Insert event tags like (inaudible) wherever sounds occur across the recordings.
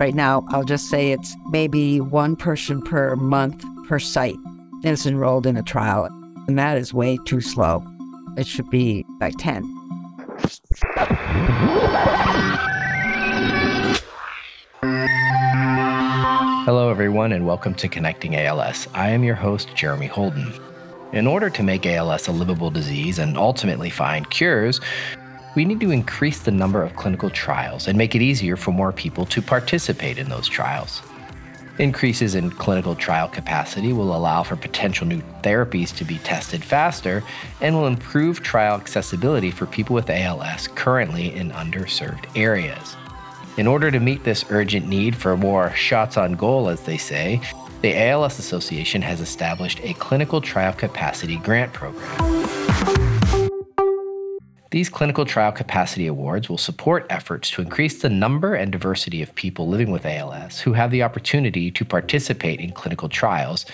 Right now, I'll just say it's maybe one person per month per site is enrolled in a trial. And that is way too slow. It should be like 10. Hello, everyone, and welcome to Connecting ALS. I am your host, Jeremy Holden. In order to make ALS a livable disease and ultimately find cures, we need to increase the number of clinical trials and make it easier for more people to participate in those trials. Increases in clinical trial capacity will allow for potential new therapies to be tested faster and will improve trial accessibility for people with ALS currently in underserved areas. In order to meet this urgent need for more shots on goal, as they say, the ALS Association has established a clinical trial capacity grant program. These clinical trial capacity awards will support efforts to increase the number and diversity of people living with ALS who have the opportunity to participate in clinical trials,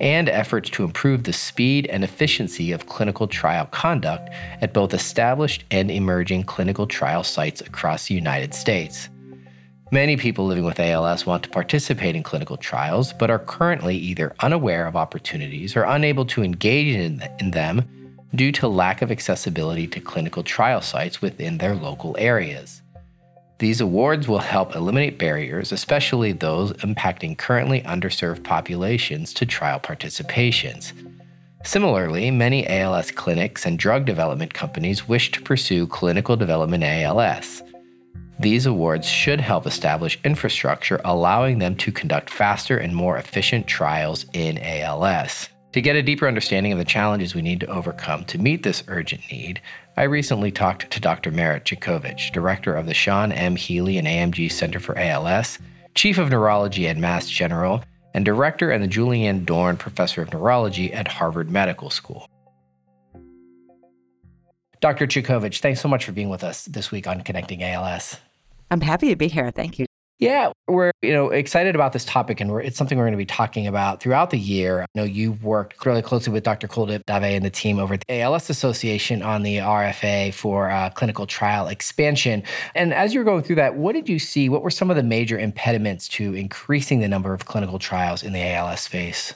and efforts to improve the speed and efficiency of clinical trial conduct at both established and emerging clinical trial sites across the United States. Many people living with ALS want to participate in clinical trials, but are currently either unaware of opportunities or unable to engage in, them due to lack of accessibility to clinical trial sites within their local areas. These awards will help eliminate barriers, especially those impacting currently underserved populations, to trial participations. Similarly, many ALS clinics and drug development companies wish to pursue clinical development ALS. These awards should help establish infrastructure allowing them to conduct faster and more efficient trials in ALS. To get a deeper understanding of the challenges we need to overcome to meet this urgent need, I recently talked to Dr. Merit Cudkowicz, director of the Sean M. Healey and AMG Center for ALS, chief of neurology at Mass General, and director and the Julianne Dorn Professor of Neurology at Harvard Medical School. Dr. Cudkowicz, thanks so much for being with us this week on Connecting ALS. I'm happy to be here. Thank you. Yeah, we're you know excited about this topic, and it's something we're going to be talking about throughout the year. I know you've worked really closely with Dr. Kuldip Dave and the team over at the ALS Association on the RFA for uh, clinical trial expansion. And as you're going through that, what did you see? What were some of the major impediments to increasing the number of clinical trials in the ALS space?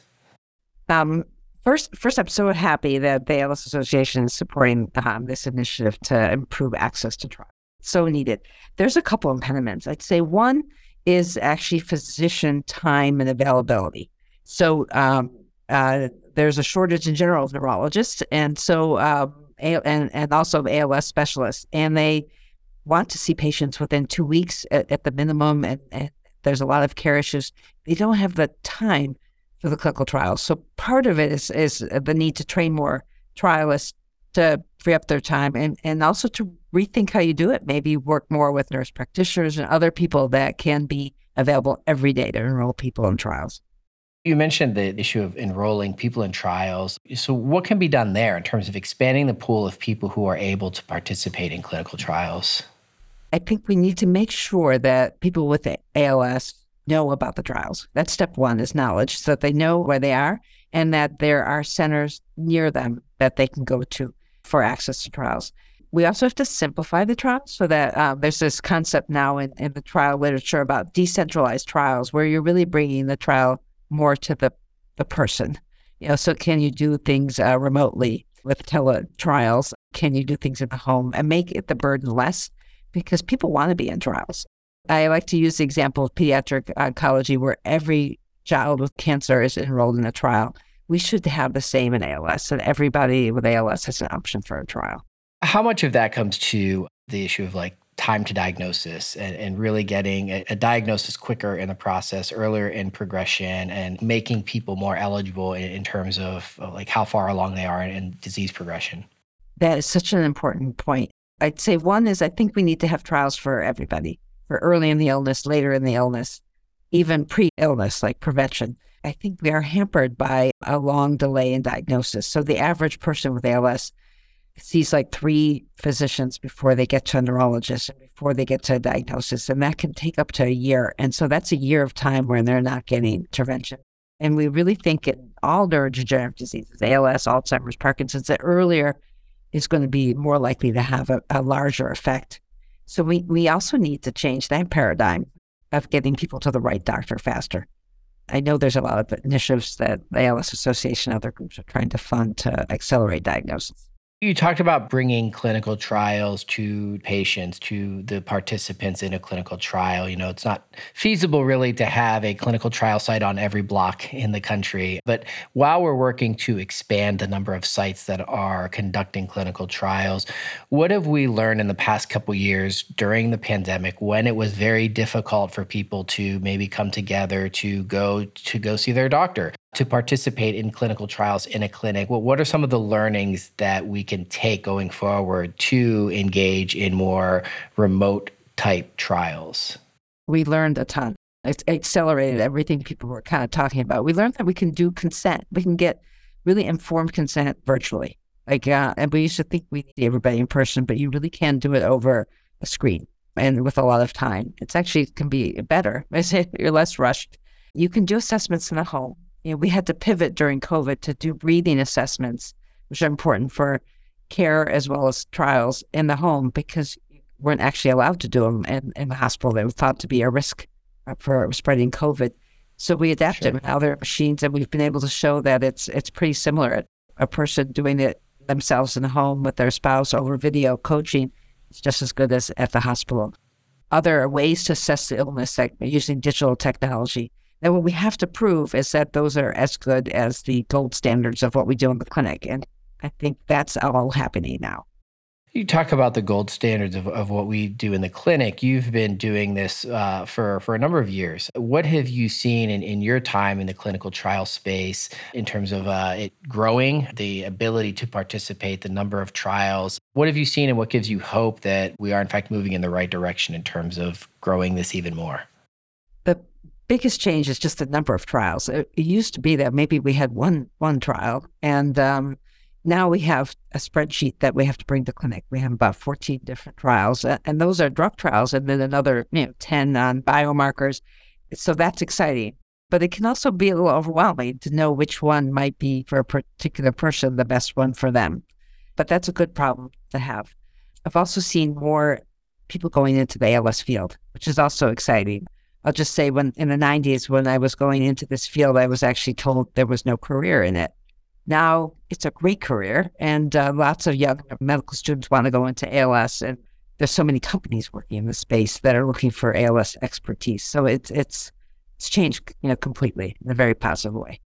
Um, First, first, I'm so happy that the ALS Association is supporting um, this initiative to improve access to trials so needed. There's a couple impediments. I'd say one is actually physician time and availability. So um, uh, there's a shortage in general of neurologists, and so um, and and also of ALS specialists, and they want to see patients within two weeks at, at the minimum. And, and, there's a lot of care issues. They don't have the time for the clinical trials. So part of it is is the need to train more trialists to free up their time and, and also to rethink how you do it. Maybe work more with nurse practitioners and other people that can be available every day to enroll people in trials. You mentioned the issue of enrolling people in trials. So, what can be done there in terms of expanding the pool of people who are able to participate in clinical trials? I think we need to make sure that people with ALS know about the trials. That's step one is knowledge so that they know where they are and that there are centers near them that they can go to for access to trials. We also have to simplify the trials so that uh, there's this concept now in, in the trial literature about decentralized trials where you're really bringing the trial more to the, the person. You know, so can you do things uh, remotely with tele trials? Can you do things in the home and make it the burden less? Because people want to be in trials. I like to use the example of pediatric oncology where every child with cancer is enrolled in a trial we should have the same in ALS, and everybody with ALS has an option for a trial. How much of that comes to the issue of like time to diagnosis and, and really getting a, a, diagnosis quicker in the process, earlier in progression, and making people more eligible in, in terms of, like how far along they are in, in disease progression? That is such an important point. I'd say one is I think we need to have trials for everybody, for early in the illness, later in the illness, even pre illness, like prevention. I think we are hampered by a long delay in diagnosis. So the average person with ALS sees like three physicians before they get to a neurologist and before they get to a diagnosis. And that can take up to a year. And so that's a year of time where they're not getting intervention. And we really think in all neurodegenerative diseases, ALS, Alzheimer's, Parkinson's, that earlier is going to be more likely to have a, a larger effect. So we, we also need to change that paradigm of getting people to the right doctor faster. I know there's a lot of initiatives that the ALS Association and other groups are trying to fund to accelerate diagnosis. You talked about bringing clinical trials to patients, to the participants in a clinical trial. You know, it's not feasible really to have a clinical trial site on every block in the country. But while we're working to expand the number of sites that are conducting clinical trials, what have we learned in the past couple years during the pandemic when it was very difficult for people to maybe come together to go to go see their doctor? To participate in clinical trials in a clinic, well, what are some of the learnings that we can take going forward to engage in more remote type trials? We learned a ton. It accelerated everything people were kind of talking about. We learned that we can do consent. We can get really informed consent virtually. Like, uh, and we used to think we need everybody in person, but you really can do it over a screen and with a lot of time. It's actually can be better. (laughs) You're less rushed. You can do assessments in a home you know, we had to pivot during COVID to do breathing assessments, which are important for care as well as trials in the home because we weren't actually allowed to do them in, in the hospital. They were thought to be a risk uh, for spreading COVID. So we adapted. Sure. Now there machines, and we've been able to show that it's it's pretty similar. A person doing it themselves in the home with their spouse over video coaching is just as good as at the hospital. Other ways to assess the illness, like using digital technology, and what we have to prove is that those are as good as the gold standards of what we do in the clinic. And I think that's all happening now. You talk about the gold standards of, of what we do in the clinic. You've been doing this uh, for, for a number of years. What have you seen in, in your time in the clinical trial space in terms of uh, it growing, the ability to participate, the number of trials? What have you seen and what gives you hope that we are, in fact, moving in the right direction in terms of growing this even more? Biggest change is just the number of trials. It, it used to be that maybe we had one one trial, and um, now we have a spreadsheet that we have to bring to clinic. We have about 14 different trials, and those are drug trials, and then another you know 10 on biomarkers. So that's exciting. But it can also be a little overwhelming to know which one might be for a particular person the best one for them. But that's a good problem to have. I've also seen more people going into the ALS field, which is also exciting. I'll just say when in the 90s, when I was going into this field, I was actually told there was no career in it. Now it's a great career, and uh, lots of young medical students want to go into ALS, and there's so many companies working in the space that are looking for ALS expertise. So it's it's it's changed, you know, completely in a very positive way.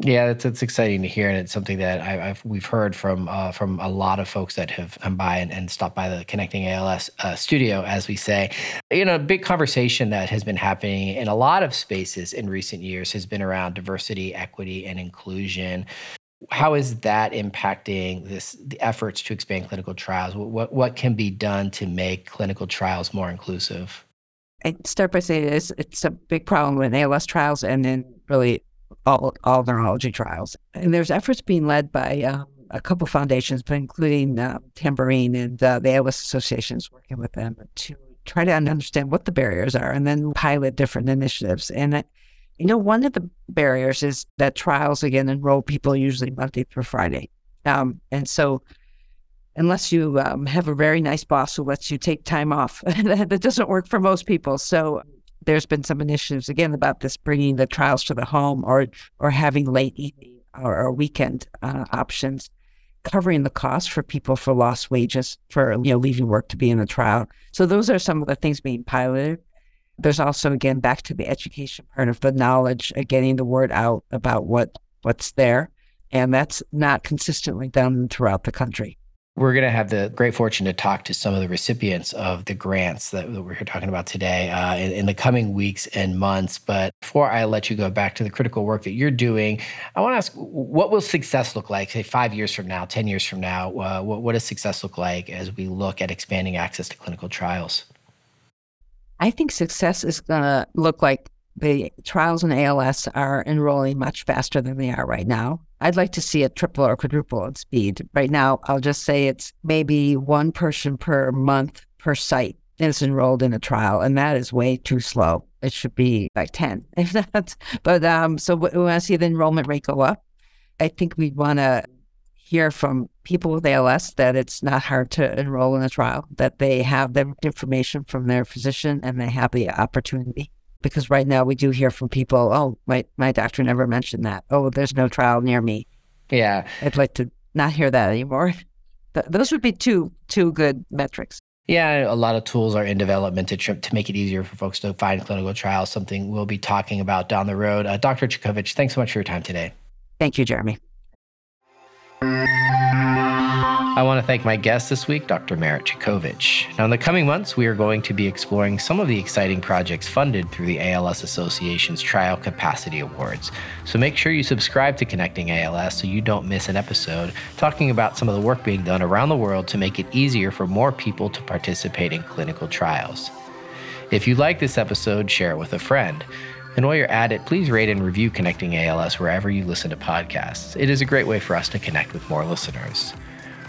Yeah, it's it's exciting to hear, and it's something that I, have we've heard from uh, from a lot of folks that have come by and, and stopped by the Connecting ALS uh, studio, as we say. You know, a big conversation that has been happening in a lot of spaces in recent years has been around diversity, equity, and inclusion. How is that impacting this the efforts to expand clinical trials? What what can be done to make clinical trials more inclusive? I start by saying it's it's a big problem in ALS trials, and then really all, all neurology trials. And there's efforts being led by um, a couple foundations, but including uh, Tambourine and uh, the ALS associations working with them to try to understand what the barriers are and then pilot different initiatives. And, uh, you know, one of the barriers is that trials, again, enroll people usually Monday through Friday. Um, and so, unless you um, have a very nice boss who lets you take time off, (laughs) that doesn't work for most people. So, there's been some initiatives again about this bringing the trials to the home or or having late evening or, or weekend uh, options covering the cost for people for lost wages for you know leaving work to be in the trial. So those are some of the things being piloted. There's also again back to the education part of the knowledge getting the word out about what what's there. And that's not consistently done throughout the country we're going to have the great fortune to talk to some of the recipients of the grants that, we're here talking about today uh, in, in, the coming weeks and months. But before I let you go back to the critical work that you're doing, I want to ask what will success look like, say, five years from now, 10 years from now? Uh, what, what does success look like as we look at expanding access to clinical trials? I think success is going to look like the trials in ALS are enrolling much faster than they are right now. I'd like to see it triple or quadruple in speed. Right now, I'll just say it's maybe one person per month per site is enrolled in a trial, and that is way too slow. It should be like 10, (laughs) if that's, but um, so we want to see the enrollment rate go up. I think we want to hear from people with ALS that it's not hard to enroll in a trial, that they have the information from their physician and they have the opportunity. Because right now we do hear from people, oh, my, my doctor never mentioned that. Oh, there's no trial near me. Yeah. I'd like to not hear that anymore. Th- those would be two two good metrics. Yeah, a lot of tools are in development to, tr- to make it easier for folks to find clinical trials, something we'll be talking about down the road. Uh, Dr. Cudkowicz, thanks so much for your time today. Thank you, Jeremy. I want to thank my guest this week, Dr. Merit Cudkowicz. Now, in the coming months, we are going to be exploring some of the exciting projects funded through the ALS Association's Trial Capacity Awards. So make sure you subscribe to Connecting ALS so you don't miss an episode talking about some of the work being done around the world to make it easier for more people to participate in clinical trials. If you like this episode, share it with a friend. And while you're at it, please rate and review Connecting ALS wherever you listen to podcasts. It is a great way for us to connect with more listeners.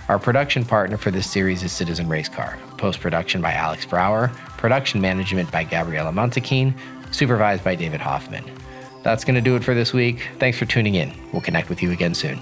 Our production partner for this series is Citizen Racecar. Post production by Alex Brower, production management by Gabriella Montequin, supervised by David Hoffman. That's going to do it for this week. Thanks for tuning in. We'll connect with you again soon.